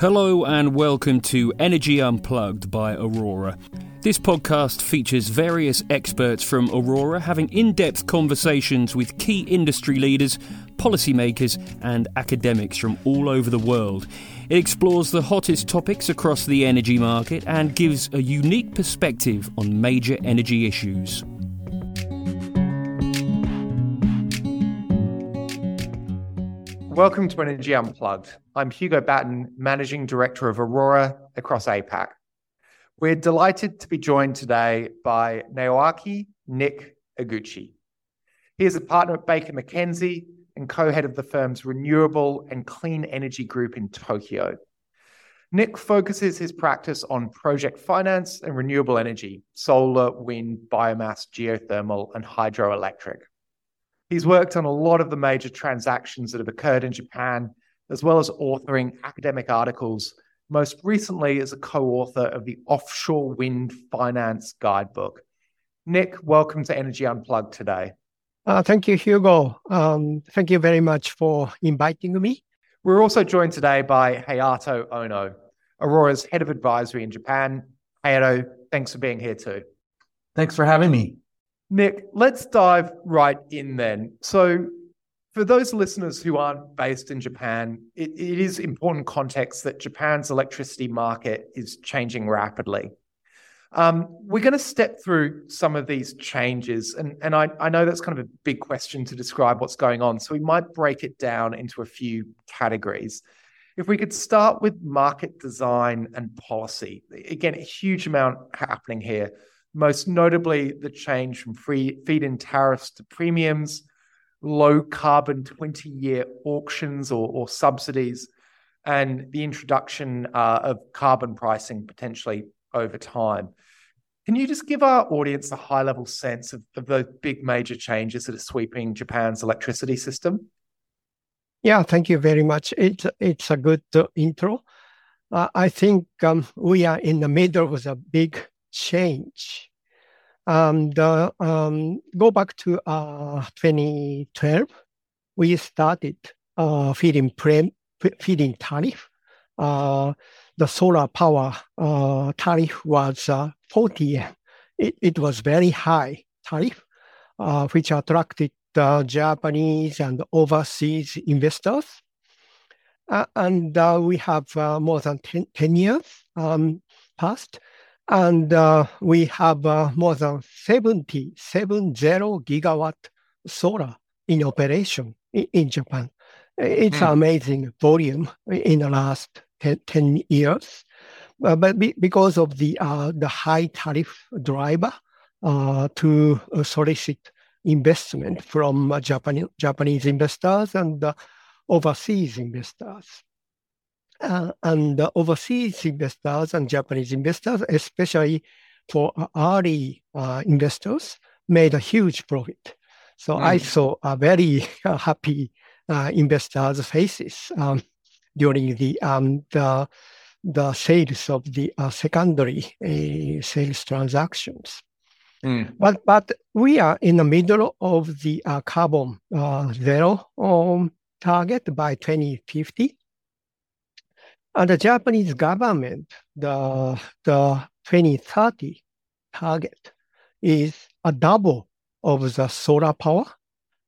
Hello and welcome to Energy Unplugged by Aurora. This podcast features various experts from Aurora having in depth conversations with key industry leaders, policymakers, and academics from all over the world. It explores the hottest topics across the energy market and gives a unique perspective on major energy issues. Welcome to Energy Unplugged. I'm Hugo Batten, Managing Director of Aurora across APAC. We're delighted to be joined today by Naoaki Nick Eguchi. He is a partner at Baker McKenzie and co-head of the firm's renewable and clean energy group in Tokyo. Nick focuses his practice on project finance and renewable energy, solar, wind, biomass, geothermal, and hydroelectric. He's worked on a lot of the major transactions that have occurred in Japan, as well as authoring academic articles, most recently as a co author of the Offshore Wind Finance Guidebook. Nick, welcome to Energy Unplugged today. Uh, thank you, Hugo. Um, thank you very much for inviting me. We're also joined today by Hayato Ono, Aurora's head of advisory in Japan. Hayato, thanks for being here too. Thanks for having me. Nick, let's dive right in then. So, for those listeners who aren't based in Japan, it, it is important context that Japan's electricity market is changing rapidly. Um, we're going to step through some of these changes, and, and I, I know that's kind of a big question to describe what's going on. So we might break it down into a few categories. If we could start with market design and policy, again, a huge amount happening here most notably the change from free feed-in tariffs to premiums, low carbon 20-year auctions or, or, subsidies, and the introduction uh, of carbon pricing potentially over time. Can you just give our audience a high-level sense of, of those big major changes that are sweeping Japan's electricity system? Yeah, thank you very much. It's it's a good uh, intro. Uh, I think um, we are in the middle of a big change. Um, the, um, go back to uh, 2012, we started uh, feeding, prem, feed-in tariff. Uh, the solar power uh, tariff was uh, 40 yen. It, it was very high tariff, uh, which attracted Japanese and overseas investors. And uh, we have more than 10, 10 years um, past. And uh, we have uh, more than 70, 70 gigawatt solar in operation in, in Japan. It's mm. amazing volume in the last 10, 10 years. Uh, but be, because of the uh, the high tariff driver uh, to solicit investment from Japanese Japanese investors and overseas investors uh, and overseas investors and Japanese investors, especially for early uh, investors, made a huge profit. So mm. I saw a very happy uh, investors' faces um, during the, um, the the sales of the uh, secondary uh, sales transactions. Mm. But but we are in the middle of the uh, carbon zero um, target by 2050 and the Japanese government, the, the 2030 target is a double of the solar power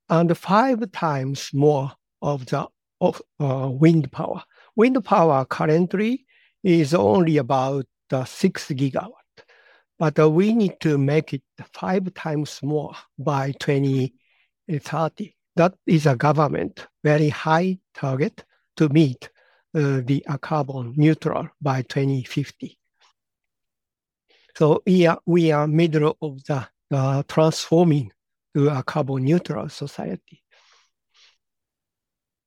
and five times more of the of, uh, wind power. Wind power currently is only about uh, six gigawatt, but uh, we need to make it five times more by 2030. That is a government very high target to meet uh, the uh, carbon neutral by 2050. So we are, we are middle of the uh, transforming to a carbon neutral society.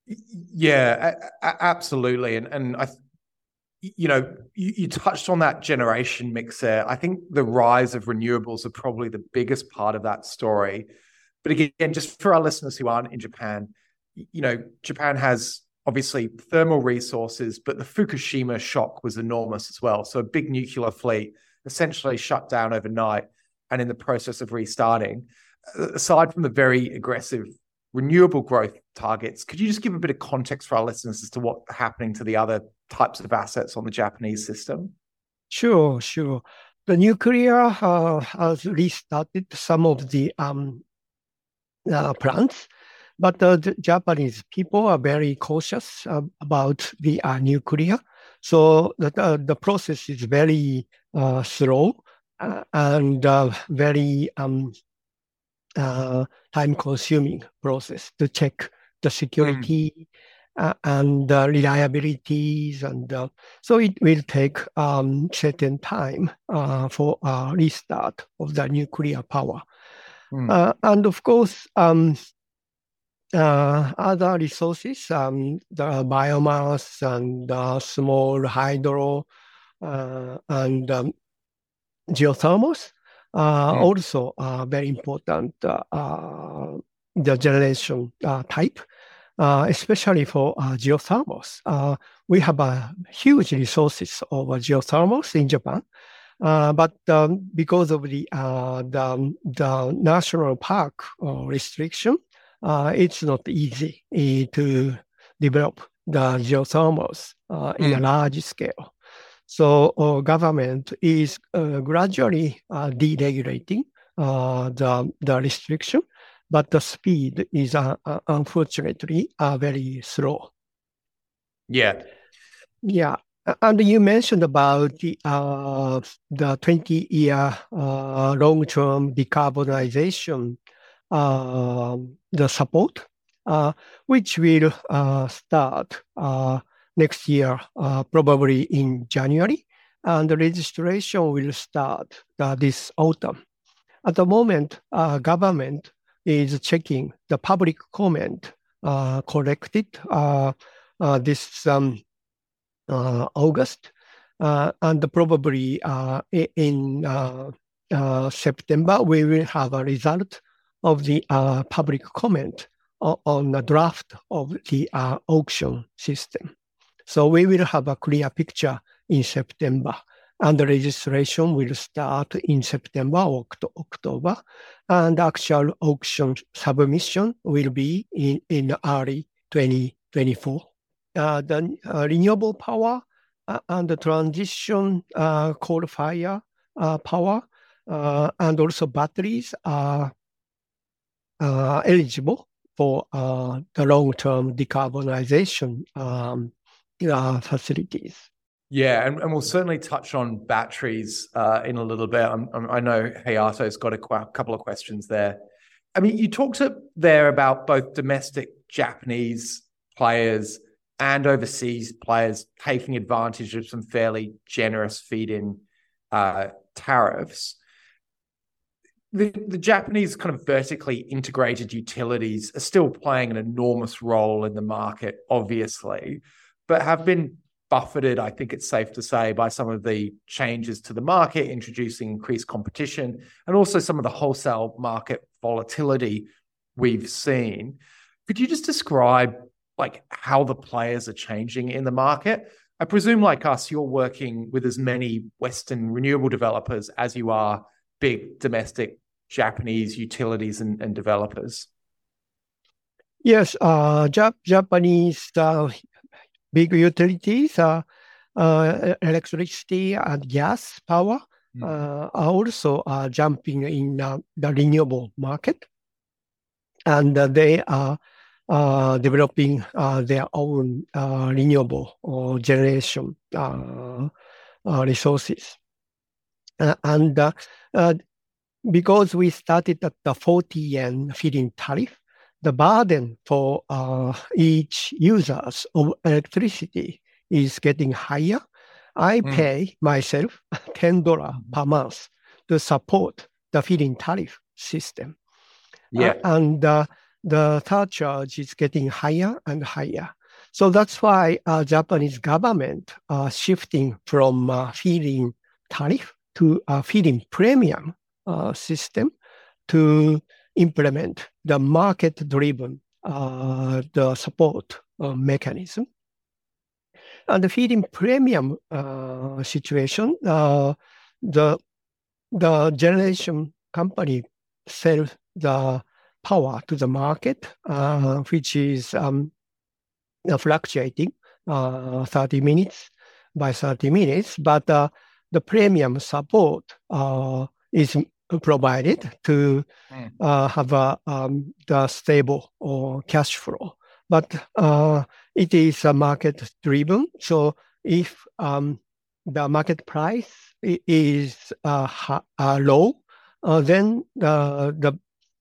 Yeah, absolutely. And, and I, you know, you, you, touched on that generation mix there. I think the rise of renewables are probably the biggest part of that story. But again, just for our listeners who aren't in Japan, you know, Japan has obviously thermal resources, but the Fukushima shock was enormous as well. So a big nuclear fleet essentially shut down overnight and in the process of restarting. Aside from the very aggressive renewable growth targets. Could you just give a bit of context for our listeners as to what's happening to the other types of assets on the Japanese system? Sure, sure. The nuclear uh, has restarted some of the um, uh, plants, but the Japanese people are very cautious uh, about the uh, nuclear. So the, the process is very uh, slow uh, and very um, time-consuming process to check the security mm. Uh, and uh, reliabilities. And uh, so it will take um, certain time for a restart of the nuclear power. Mm. and of course, um, other resources, um, the biomass and small hydro and um, geothermals, uh, mm. also uh, very important uh, the generation type. Uh, especially for uh, geothermals. Uh, we have a huge resources of geothermals in Japan, but um, because of the, the, the national park restriction, it's not easy to develop the geothermals mm. in a hmm. large scale. So uh, government is uh, gradually uh, deregulating the, the restriction but the speed is uh, uh, unfortunately uh, very slow. Yeah. Yeah. And you mentioned about the uh, the 20 year uh, long term decarbonization, uh, the support, which will start next year, probably in January, and the registration will start this autumn. At the moment, government is checking the public comment uh, collected uh, uh, this um, uh, August, uh, and probably uh, in September we will have a result of the public comment on the draft of the auction system. So we will have a clear picture in September and the registration will start in September or October, and actual auction submission will be in, in early 2024. Uh, the uh, renewable power uh, and the transition uh, coal-fire uh, power uh, and also batteries are eligible for the long-term decarbonization um, facilities. Yeah, and, and we'll certainly touch on batteries uh, in a little bit. I'm, I'm, i know Hayato's got a qu- couple of questions there. I mean, you talked there about both domestic Japanese players and overseas players taking advantage of some fairly generous feed-in uh, tariffs. The, the Japanese kind of vertically integrated utilities are still playing an enormous role in the market, obviously, but have been buffeted, I think it's safe to say, by some of the changes to the market, introducing increased competition, and also some of the wholesale market volatility we've seen. Could you just describe like how the players are changing in the market? I presume, like us, you're working with as many Western renewable developers as you are big domestic Japanese utilities and, and developers. Yes, uh, Jap- Japanese uh, big utilities, uh, uh, electricity and gas power mm. are also jumping in the renewable market. And they are uh, developing uh, their own uh, renewable generation resources. and because we started at the 40 yen feed-in tariff, the burden for uh, each users of electricity is getting higher. I mm. pay myself $10 per month to support the feed-in tariff system. Yeah. Uh, and uh, the charge is getting higher and higher. So that's why uh, Japanese government are shifting from uh, feed-in tariff to a feed-in premium uh, system to implement the market-driven uh, the support uh, mechanism. And the feed-in premium uh, situation, uh, the the generation company sell the power to the market, uh, which is um, fluctuating uh, 30 minutes by 30 minutes, but the premium support uh, is provided to mm. have a um, the stable or cash flow. But it is a market driven, so if um, the market price is uh, uh, low, uh, then the, the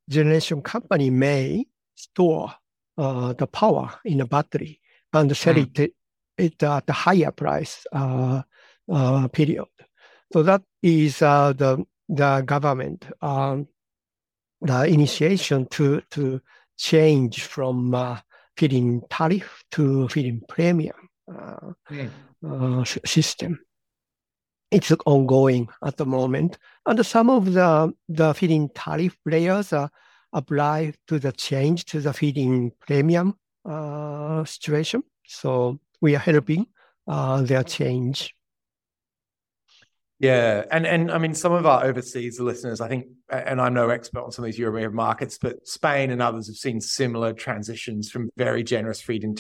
generation company may store the power in a battery and sell mm. it, it at a higher price period. So that is the the government um, the initiation to to change from uh, feed-in tariff to feed-in premium uh, mm. uh, system it's ongoing at the moment. And some of the, the feed-in tariff players uh, apply to the change to the feed-in premium uh, situation. So we are helping uh, their change. Yeah, and and I mean, some of our overseas listeners, I think, and I'm no expert on some of these European markets, but Spain and others have seen similar transitions from very generous feed-in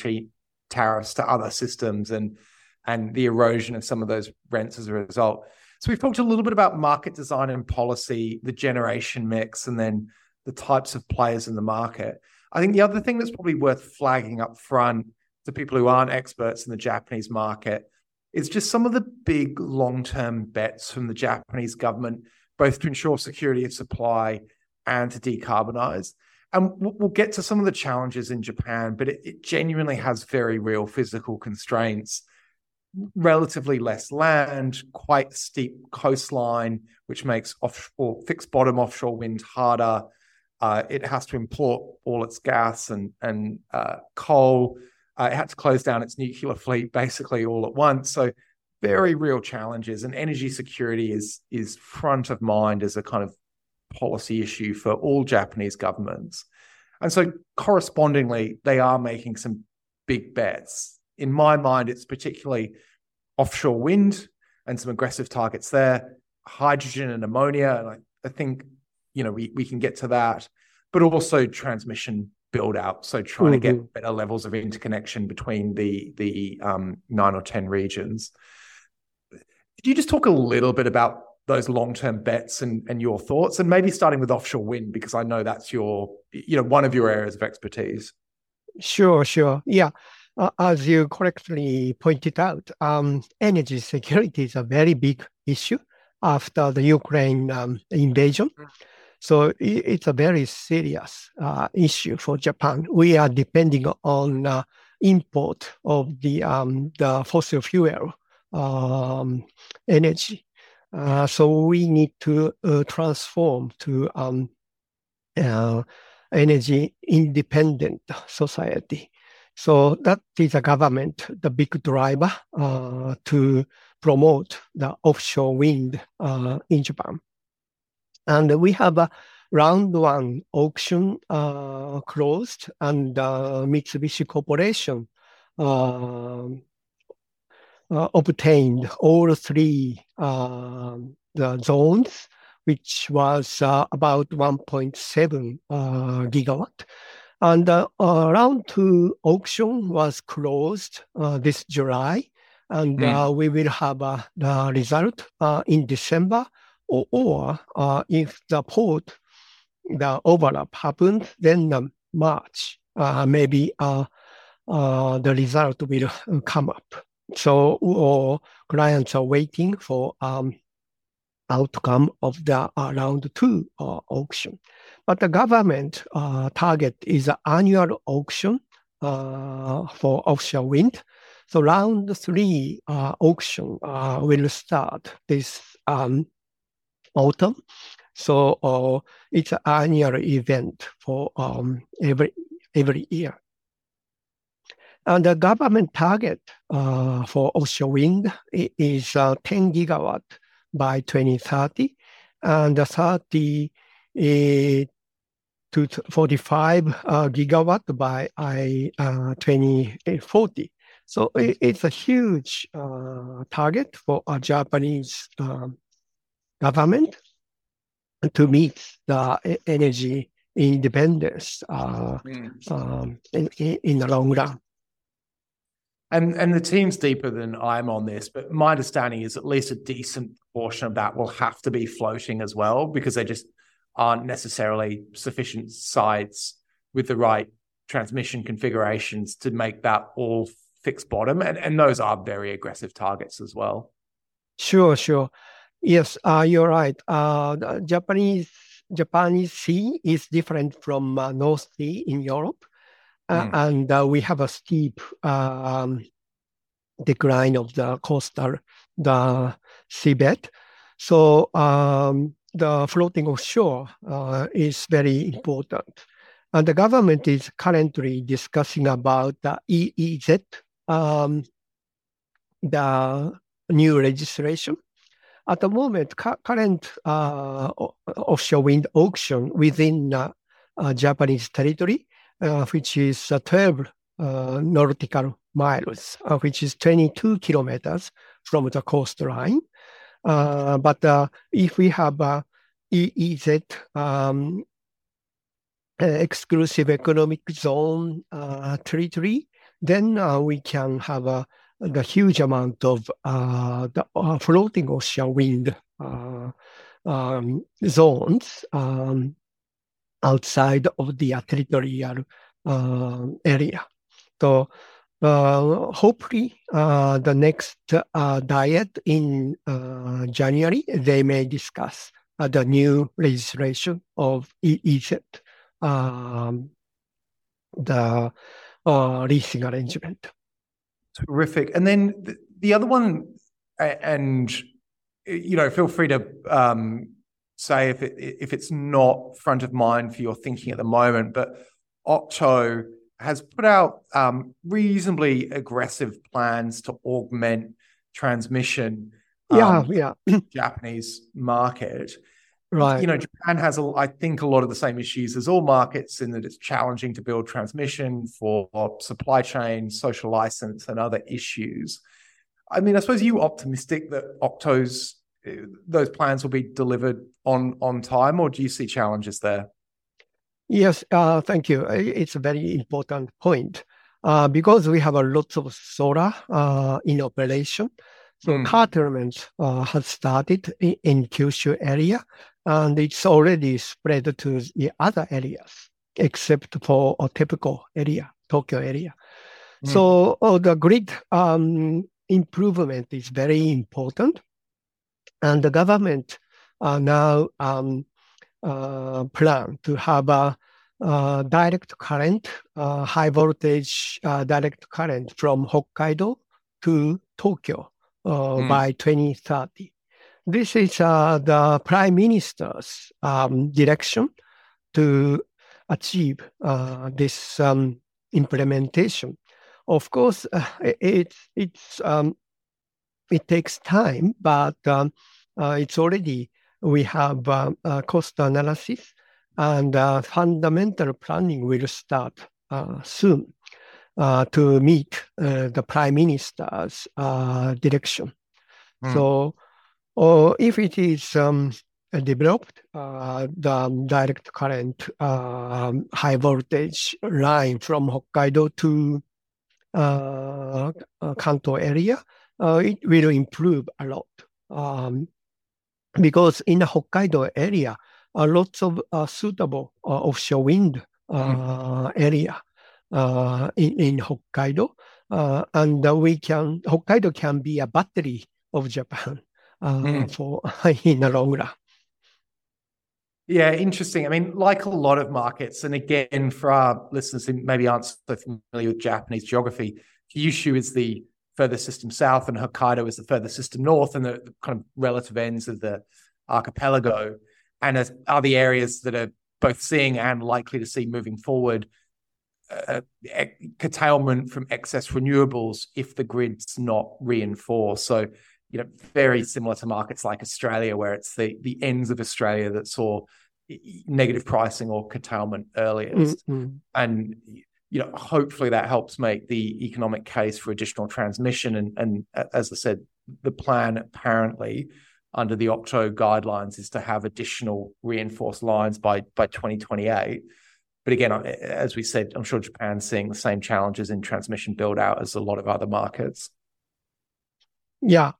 tariffs to other systems, and and the erosion of some of those rents as a result. So we've talked a little bit about market design and policy, the generation mix, and then the types of players in the market. I think the other thing that's probably worth flagging up front to people who aren't experts in the Japanese market is just some of the big long-term bets from the Japanese government, both to ensure security of supply and to decarbonize. And we'll get to some of the challenges in Japan, but it, it genuinely has very real physical constraints relatively less land, quite steep coastline, which makes offshore fixed bottom offshore wind harder. Uh, it has to import all its gas and and uh, coal. Uh, it had to close down its nuclear fleet basically all at once. So very real challenges, and energy security is is front of mind as a kind of policy issue for all Japanese governments. And so correspondingly, they are making some big bets in my mind, it's particularly offshore wind and some aggressive targets there, hydrogen and ammonia. And I, I think, you know, we, we can get to that, but also transmission build out. So trying mm-hmm. to get mm-hmm. better levels of interconnection between the, the um, nine or 10 regions. Could you just talk a little bit about those long-term bets and, and your thoughts and maybe starting with offshore wind because i know that's your you know one of your areas of expertise sure sure yeah uh, as you correctly pointed out, um, energy security is a very big issue after the Ukraine um, invasion. Mm. So it's a very serious uh, issue for Japan. We are depending on uh, import of the um, the fossil fuel um, energy. Uh, so we need to uh, transform to um, uh, energy independent society. So that is a government, the big driver uh, to promote the offshore wind in Japan. And we have a round one auction uh, closed, and uh, Mitsubishi Corporation uh, uh, obtained all three the zones, which was about 1.7 gigawatt. And uh, round two auction was closed uh, this July, and mm. uh, we will have uh, the result uh, in December, or, or uh, if the port, the overlap happens, then um, March, maybe the result will come up. So clients are waiting for um, outcome of the uh, round two uh, auction. But the government uh, target is an annual auction uh, for offshore wind. So round three uh, auction uh, will start this um, autumn. So it's an annual event for um, every every year. And the government target for offshore wind is 10 gigawatt by 2030 and 30 uh, to 45 uh, gigawatt by uh, 2040. So it, it's a huge uh, target for a Japanese um, government to meet the energy independence uh, mm. um, in, in the long run. And and the team's deeper than I'm on this, but my understanding is at least a decent portion of that will have to be floating as well because they just aren't necessarily sufficient sites with the right transmission configurations to make that all fixed bottom. And, and those are very aggressive targets as well. Sure, sure. Yes, uh, you're right. Uh, Japanese Japanese sea is different from uh, North Sea in Europe, mm. and uh, we have a steep um, decline of the coastal the seabed. So um, the floating offshore uh, is very important. And the government is currently discussing about the EEZ, um, the new legislation. At the moment, cu- current uh, offshore wind auction within uh, uh, Japanese territory, uh, which is 12 uh, nautical miles, uh, which is 22 kilometers from the coastline. but if we have a EEZ um, exclusive economic zone territory, then we can have a the huge amount of uh, the uh, floating ocean wind uh, um, zones um, outside of the territorial uh, area. So uh, hopefully uh, the next diet in January, they may discuss the new legislation of EEZ, um, the leasing arrangement. Terrific. And then the, the other one, and you know, feel free to um, say if it if it's not front of mind for your thinking at the moment, but OCCTO has put out um, reasonably aggressive plans to augment transmission. Um, yeah, yeah. Japanese market. Right. You know, Japan has, a, I think, a lot of the same issues as all markets in that it's challenging to build transmission for supply chain, social license, and other issues. I mean, I suppose you optimistic that OCCTO's those plans will be delivered on on time, or do you see challenges there? Yes, uh, thank you. It's a very important point uh, because we have a lot of solar uh, in operation. So mm. curtailment uh, has started in, in Kyushu area, and it's already spread to the other areas except for a typical area, Tokyo area. Mm. So oh, the grid um, improvement is very important, and the government uh, now um, uh, plan to have a uh, direct current, uh, high voltage uh, direct current from Hokkaido to Tokyo mm. by 2030. This is uh, the prime minister's um, direction to achieve uh, this um, implementation. Of course, uh, it, it's, um, it takes time, but um, uh, it's already, we have uh, cost analysis and uh, fundamental planning will start soon to meet the prime minister's direction. Mm. So or if it is um, developed, uh, the direct current uh, high voltage line from Hokkaido to uh, uh Kanto area, uh, it will improve a lot. Um, because in the Hokkaido area, a lot of uh, suitable offshore wind mm. area in, in Hokkaido, and we can Hokkaido can be a battery of Japan uh, mm. for in the long run. Yeah, interesting. I mean, like a lot of markets, and again, for our listeners who maybe aren't so familiar with Japanese geography, Kyushu is the further system south, and Hokkaido is the further system north, and the, the kind of relative ends of the archipelago, and are the areas that are both seeing and likely to see moving forward uh, curtailment from excess renewables if the grid's not reinforced. So you know, very similar to markets like Australia, where it's the the ends of Australia that saw negative pricing or curtailment earliest. Mm-hmm. And you know, hopefully that helps make the economic case for additional transmission. And and as I said, the plan apparently under the OCCTO guidelines is to have additional reinforced lines by by 2028. But again, as we said, I'm sure Japan's seeing the same challenges in transmission build-out as a lot of other markets. Yeah.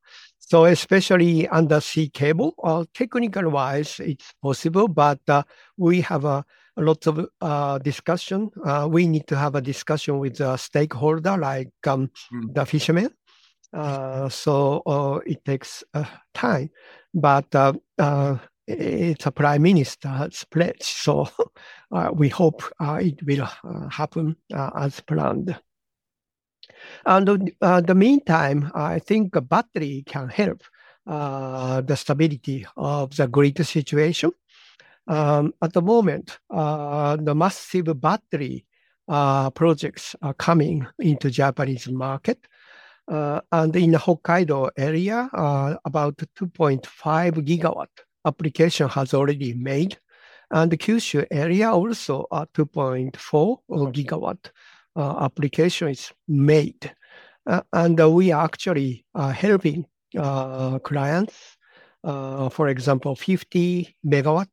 So especially undersea cable, uh, technical-wise, it's possible, but uh, we have a lot of uh, discussion. We need to have a discussion with the stakeholder, like um, hmm. the fishermen. So it takes time, but it's a prime minister's pledge, so we hope it will happen as planned. Uh, and in uh, the meantime, I think a battery can help uh, the stability of the grid situation. Um, at the moment, the massive battery projects are coming into Japanese market. And in the Hokkaido area, about 2.5 gigawatt application has already made, and the Kyushu area also, at 2.4 GW Uh, application is made. Uh, and we are actually helping uh, clients, for example, 50 MW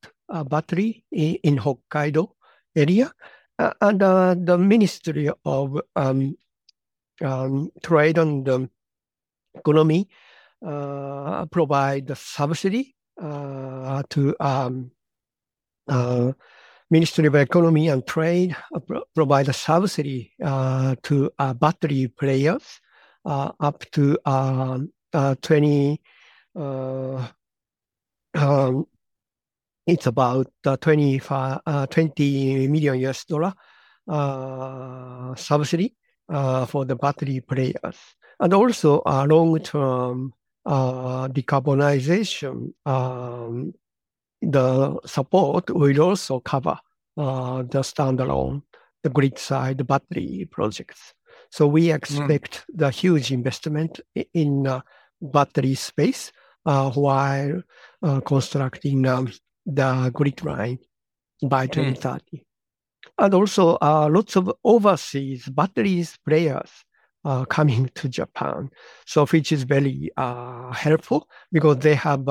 battery in Hokkaido area. And the Ministry of um, um, Trade and um, Economy provide the subsidy to Ministry of Economy and Trade uh, provide a subsidy uh, to battery players uh, up to um, 20, um, it's about $20 million subsidy for the battery players. And also, a long-term decarbonization, um, the support will also cover uh, the standalone, the grid side battery projects. So we hmm. expect the huge investment in uh, battery space uh, while constructing um, the grid line by hmm. 2030. And also, lots of overseas batteries players are coming to Japan, so which is very helpful because they have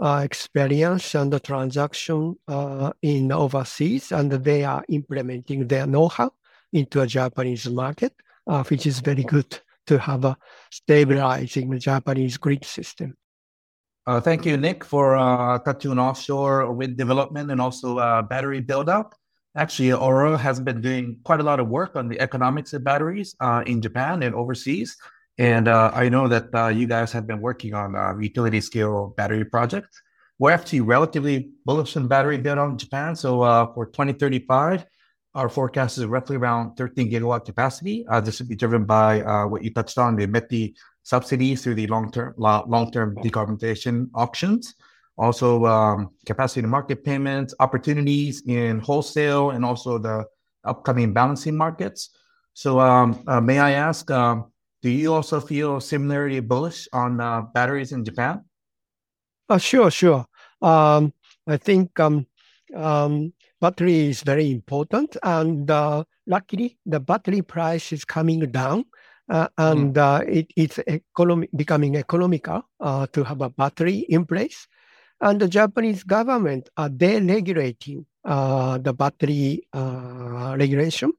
Uh, experience and the transaction uh, in overseas, and they are implementing their know-how into a Japanese market, uh, which is very good to have a stabilizing Japanese grid system. Thank you, Nick, for touching on offshore wind development and also battery build-out. Actually, Aurora has been doing quite a lot of work on the economics of batteries in Japan and overseas. And uh, I know that uh, you guys have been working on uh, utility-scale battery projects. We're actually relatively bullish on battery build-out in Japan. So, for 2035, our forecast is roughly around 13 gigawatt capacity. This will be driven by what you touched on, the METI subsidies through the long-term decarbonization auctions. Also, um, capacity to market payments, opportunities in wholesale, and also the upcoming balancing markets. So, um, may I ask, um, do you also feel similarly bullish on uh, batteries in Japan? Uh, sure, sure. Um, I think um, um, battery is very important, and uh, luckily, the battery price is coming down. Hmm. And it's becoming economical to have a battery in place. And the Japanese government are deregulating the battery regulation.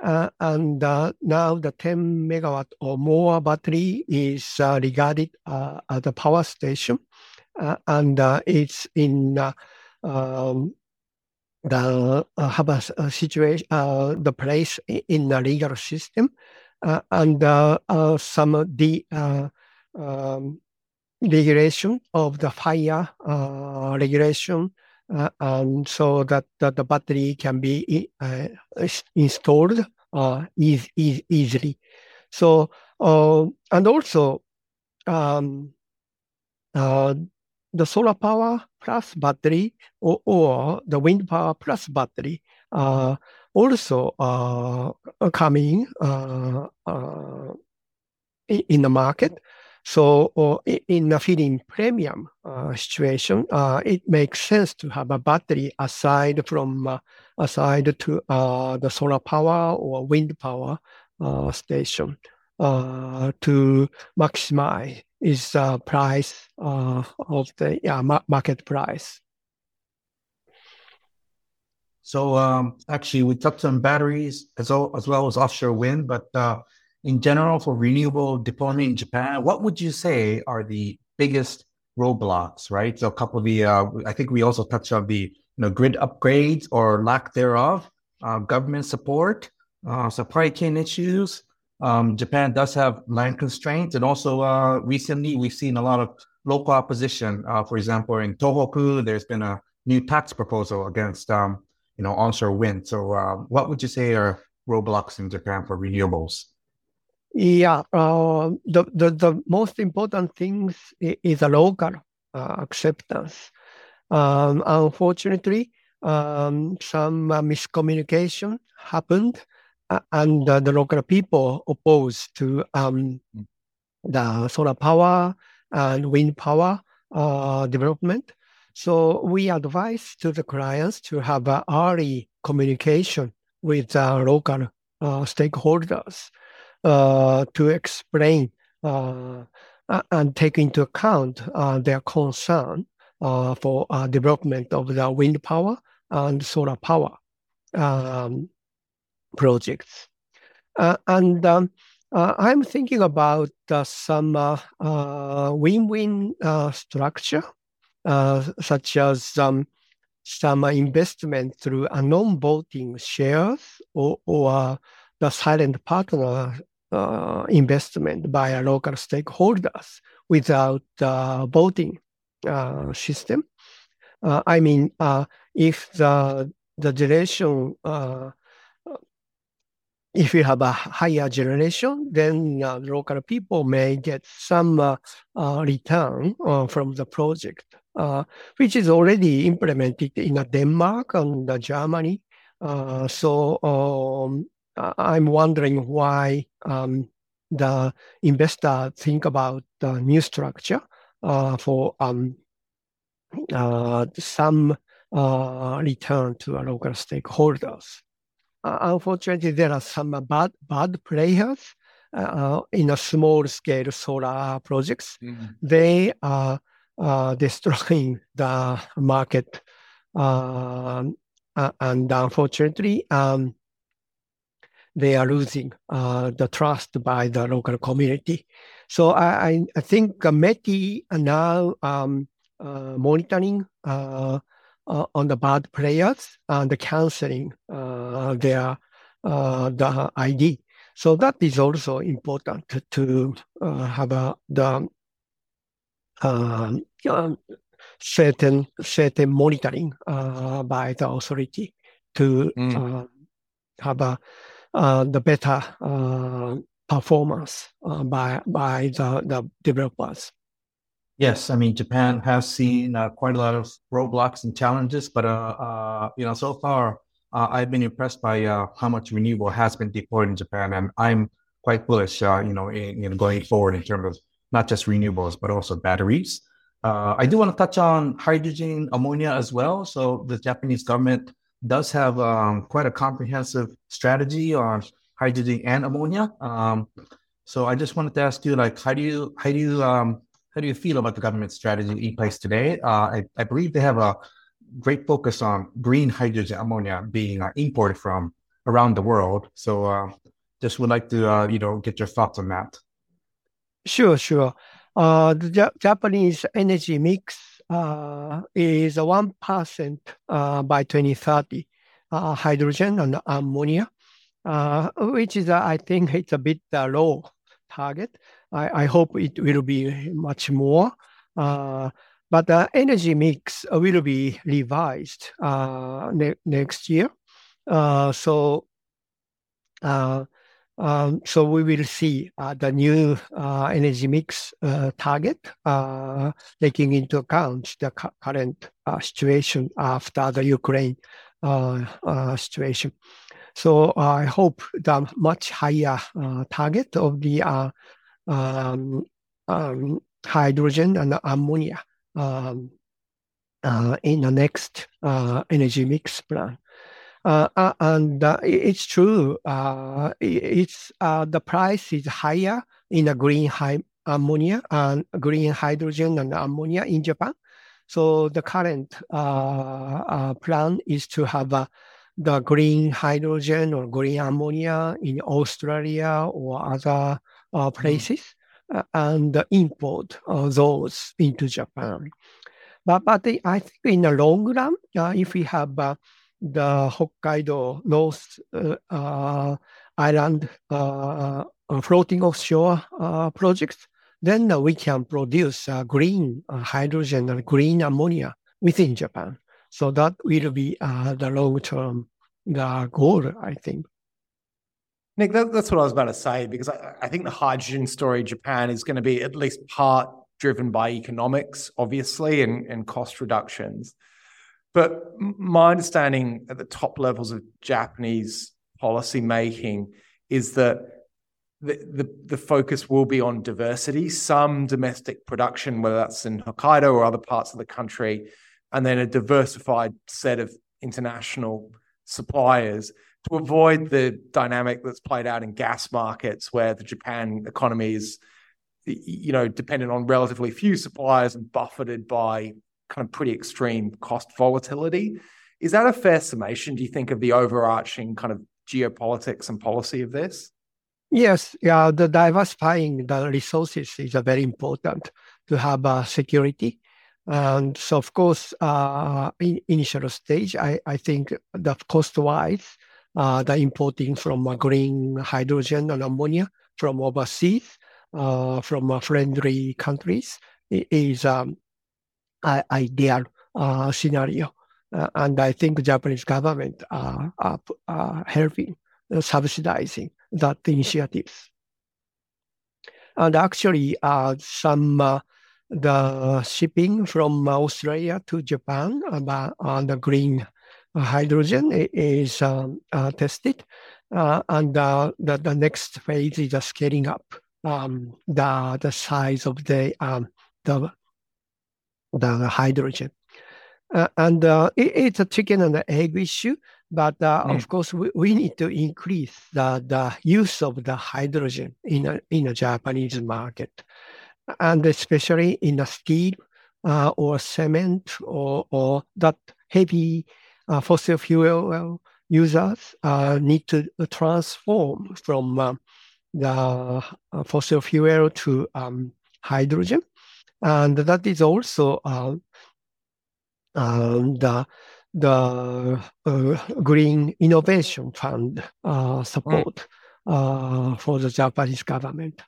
Uh, and uh, now the 10 megawatt or more battery is uh, regarded as a power station. And it's in um, the have a, situation the place in the legal system. And some of the um, regulation of the fire regulation, and so that the battery can be uh, installed uh, easily. So, and also, um, the solar power plus battery or the wind power plus battery also are coming in the market. So, uh, in a feed-in premium uh, situation, uh, it makes sense to have a battery aside from aside to the solar power or wind power station. to maximize its price of the market price. So um, actually, we touched on batteries as well as offshore wind, but in general, for renewable deployment in Japan, what would you say are the biggest roadblocks, right? So a couple of the, uh, I think we also touched on the you know, grid upgrades or lack thereof, uh, government support, uh, supply chain issues. Um, Japan does have land constraints. And also recently, we've seen a lot of local opposition. For example, in Tohoku, there's been a new tax proposal against um, you know onshore wind. So um, what would you say are roadblocks in Japan for renewables? Yeah, uh, the the most important thing is the local uh, acceptance. Um, unfortunately, um, some uh, miscommunication happened, and the local people opposed to um, mm. the solar power and wind power development. So we advise to the clients to have early communication with the local stakeholders Uh, to explain uh, uh, and take into account their concern for development of the wind power and solar power um, projects. And um, I'm thinking about some win-win structure, such as um, some investment through non-voting shares or the silent partner Uh, investment by local stakeholders without the voting uh, system. I mean, if the generation, if you have a higher generation, then local people may get some return from the project, which is already implemented in Denmark and Germany. So um, I'm wondering why um, the investor think about the new structure uh, for um, uh, some uh, return to local stakeholders. Unfortunately, there are some bad players in a small-scale solar projects. Mm-hmm. They are destroying the market. Um, and unfortunately, they are losing uh, the trust by the local community. So I I think METI are now um, uh, monitoring uh, on the bad players and canceling their the ID. So that is also important to have the um, certain certain monitoring by the authority to mm. have Uh, the better uh, performance uh, by by the the developers. Yes, I mean, Japan has seen quite a lot of roadblocks and challenges, but you know so far, I've been impressed by how much renewable has been deployed in Japan. And I'm quite bullish you know, in going forward in terms of not just renewables, but also batteries. I do want to touch on hydrogen ammonia as well. So the Japanese government does have um, quite a comprehensive strategy on hydrogen and ammonia. Um, so I just wanted to ask you, like, how do you how do you um, how do you feel about the government strategy in place today? Uh, I believe they have a great focus on green hydrogen ammonia being uh, imported from around the world. So um, just would like to uh, you know get your thoughts on that. Sure, sure. The Japanese energy mix Uh, is 1% uh, by 2030, uh, hydrogen and ammonia, which is, I think, it's a bit low target. I hope it will be much more. But the energy mix will be revised next year. So Um, we will see uh, the new uh, energy mix uh, target taking into account the current situation after the Ukraine situation. So I hope the much higher target of the um, um, hydrogen and ammonia in the next energy mix plan. Uh, uh, and uh, it's true. Uh, it's uh, the price is higher in a green high ammonia and green hydrogen and ammonia in Japan. So the current uh, plan is to have the green hydrogen or green ammonia in Australia or other mm. places mm. and import those into Japan. But, but I think in the long run, if we have the Hokkaido North uh, uh, Island uh, floating offshore projects, then we can produce green hydrogen and green ammonia within Japan. So that will be the long-term the goal, I think. Nick, that, that's what I was about to say because I, I, think the hydrogen story in Japan is going to be at least part driven by economics, obviously, and, and cost reductions. But my understanding at the top levels of Japanese policy making is that the, the, the, focus will be on diversity, some domestic production, whether that's in Hokkaido or other parts of the country, and then a diversified set of international suppliers to avoid the dynamic that's played out in gas markets where the Japan economy is you know dependent on relatively few suppliers and buffeted by kind of pretty extreme cost volatility. Is that a fair summation, do you think, of the overarching kind of geopolitics and policy of this? Yes, yeah, the diversifying the resources is very important to have uh, security. And so, of course, uh, in initial stage, I, I think that cost-wise, uh, the importing from uh, green hydrogen and ammonia from overseas, uh, from uh, friendly countries, is um, ideal uh, scenario. Uh, and I think Japanese government are, are, are helping, subsidizing that initiatives. And actually, some the shipping from Australia to Japan about, on the green hydrogen is um, uh, tested. Uh, and uh, the, the next phase is scaling up um, the, the size of the, um, the the hydrogen. Uh, and uh, it, it's a chicken and egg issue, but uh, mm. of course we, we need to increase the, the use of the hydrogen in a, in a Japanese market, and especially in the steel uh, or cement or, or that heavy uh, fossil fuel users uh, need to transform from the fossil fuel to um, hydrogen and that is also uh, um, the the uh, Green Innovation Fund uh, support mm. for the Japanese government.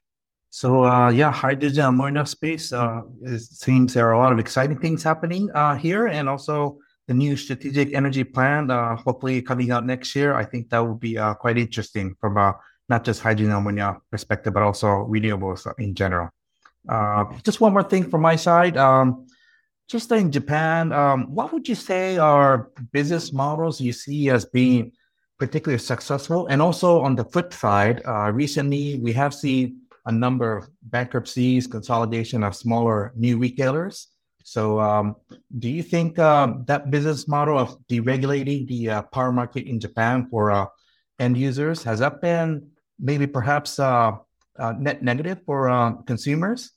So uh, yeah, hydrogen ammonia space. Uh, it seems there are a lot of exciting things happening uh, here, and also the new strategic energy plan, hopefully coming out next year. I think that will be quite interesting from a not just hydrogen ammonia perspective, but also renewables in general. Uh, just one more thing from my side. Um, just in Japan, um, what would you say are business models you see as being particularly successful? And also on the flip side, uh, recently we have seen a number of bankruptcies, consolidation of smaller new retailers. So, um, do you think um, that business model of deregulating the uh, power market in Japan for uh, end users has that been maybe perhaps uh, uh, net negative for uh, consumers?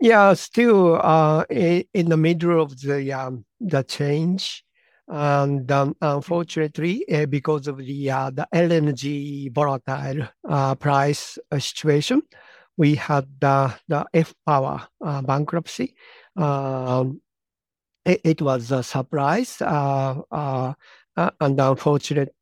Yeah, still uh, in the middle of the um, the change, and um, unfortunately, uh, because of the uh, the LNG volatile uh, price uh, situation, we had the the F Power uh, bankruptcy. Um, it, it, was a surprise and unfortunate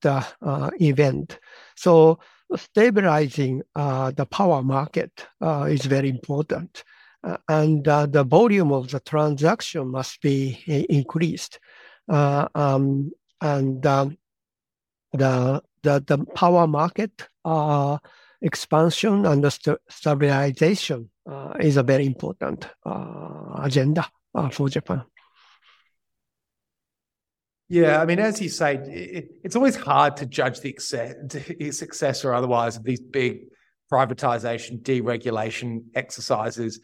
event. So stabilizing the power market is very important. Uh, and uh, the volume of the transaction must be increased. Uh, um, and um, the, the, the power market expansion and the st- stabilization is a very important agenda for Japan. Yeah, I mean, as you say, it, it's always hard to judge the success or otherwise of these big privatization, deregulation exercises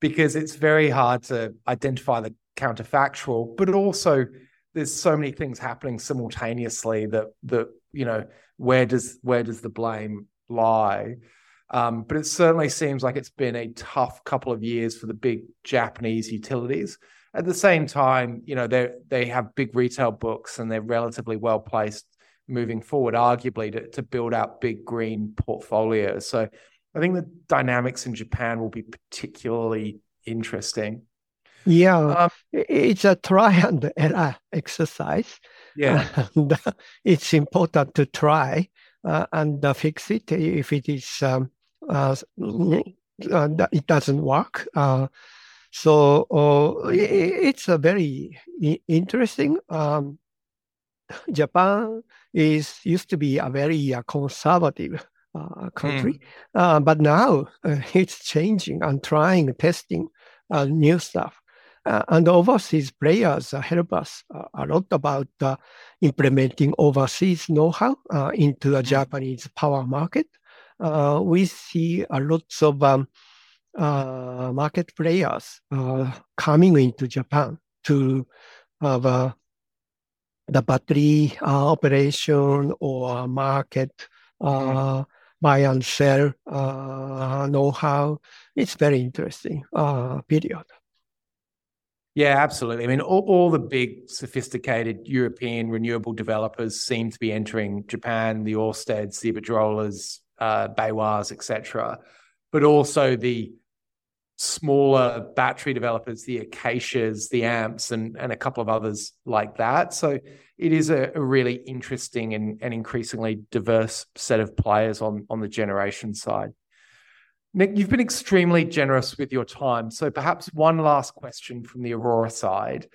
because it's very hard to identify the counterfactual, but also there's so many things happening simultaneously that that you know where does where does the blame lie? Um, but it certainly seems like it's been a tough couple of years for the big Japanese utilities. At the same time, you know they they have big retail books and they're relatively well placed moving forward, arguably to, to build out big green portfolios. So I think the dynamics in Japan will be particularly interesting. Yeah, um, it's a try and error exercise. Yeah, and, uh, it's important to try uh, and uh, fix it if it is um, uh, uh, it doesn't work. Uh, so it's a very interesting. Um, Japan is used to be a very conservative uh, country. Mm. Uh, but now uh, it's changing and trying, testing new stuff. and overseas players help us a lot about implementing overseas know-how into the mm. Japanese power market. we see a lot of um, uh, market players uh, coming into Japan to have uh, the battery operation or market mm-hmm buy and sell uh, know-how. It's very interesting uh, period. Yeah, absolutely. I mean, all, all, the big, sophisticated European renewable developers seem to be entering Japan, the Orsteds, the Iberdrolas, uh, etc. But also the smaller battery developers, the Acacias, the Amps, and, and a couple of others like that. So it is a, a really interesting and, and increasingly diverse set of players on, on the generation side. Nick, you've been extremely generous with your time. So perhaps one last question from the Aurora side.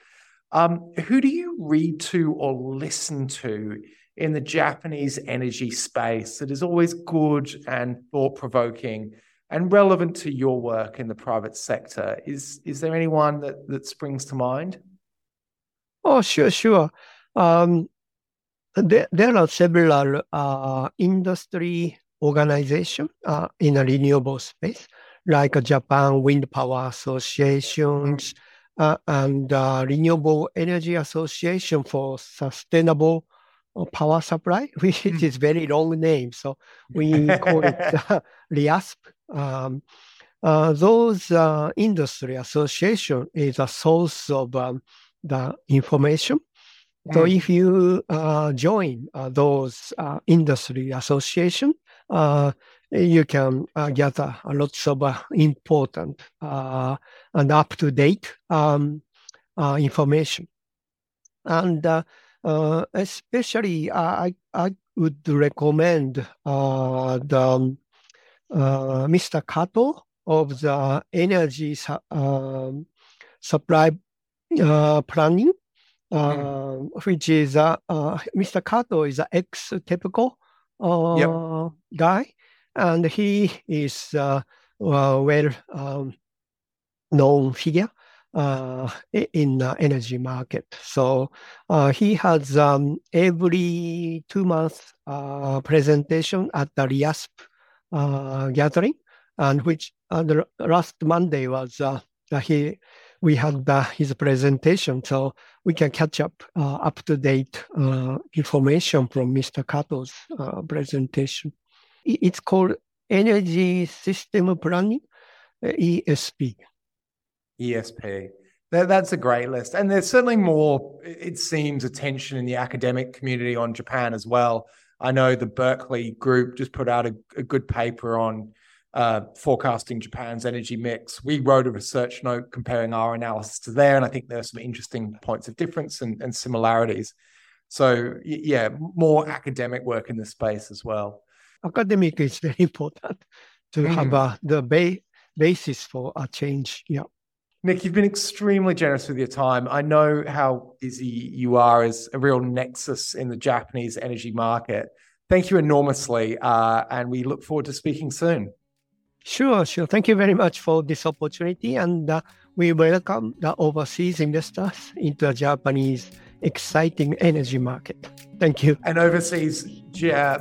Um, who do you read to or listen to in the Japanese energy space that is always good and thought provoking? And relevant to your work in the private sector. Is is there anyone that that springs to mind? Oh, sure, sure. Um, there, there are several uh, industry organizations uh, in a renewable space, like Japan Wind Power Associations uh, and uh, Renewable Energy Association for Sustainable Power Supply, which mm. is very long name. So we call it uh, REASP, um, uh, those uh, industry association is a source of um, the information. So mm. if you uh, join uh, those uh, industry association, uh, you can gather a lot of important and up to date um, information. And especially, I I would recommend the um, Mr. Kato of the energy su- um, supply uh, planning, mm. which is uh, Mr. Kato is an ex-TEPCO yep. guy, and he is a well um, known figure. Uh, in the energy market. So uh, he has um, every two months uh, presentation at the REASP uh, Uh, gathering, and which uh, the last Monday was uh, uh he we had uh, his presentation, so we can catch up up to date information from Mr. Kato's presentation. It's called Energy System Planning, ESP. ESP. that's a great list. And there's certainly more, it seems, attention in the academic community on Japan as well. I know the Berkeley group just put out a, a good paper on uh, forecasting Japan's energy mix. We wrote a research note comparing our analysis to there, and I think there are some interesting points of difference and, and similarities. So, yeah, more academic work in this space as well. Academic is very important to mm. have uh, the ba- basis for a change. Yeah. Nick, you've been extremely generous with your time. I know how busy you are as a real nexus in the Japanese energy market. Thank you enormously, uh, and we look forward to speaking soon. Sure, sure. Thank you very much for this opportunity, and uh, we welcome the overseas investors into the Japanese exciting energy market. Thank you. And overseas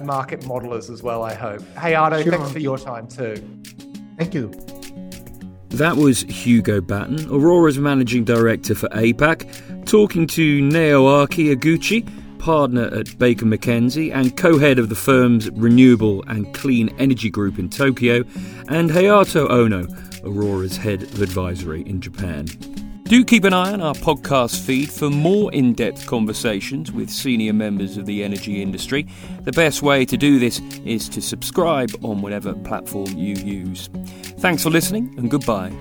market modelers as well, I hope. Hayato, sure. thanks for your time too. Thank you. That was Hugo Batten, Aurora's managing director for APAC, talking to Naoaki Eguchi, partner at Baker McKenzie and co head of the firm's Renewable and Clean Energy Group in Tokyo, and Hayato Ono, Aurora's head of advisory in Japan. Do keep an eye on our podcast feed for more in depth conversations with senior members of the energy industry. The best way to do this is to subscribe on whatever platform you use. Thanks for listening and goodbye.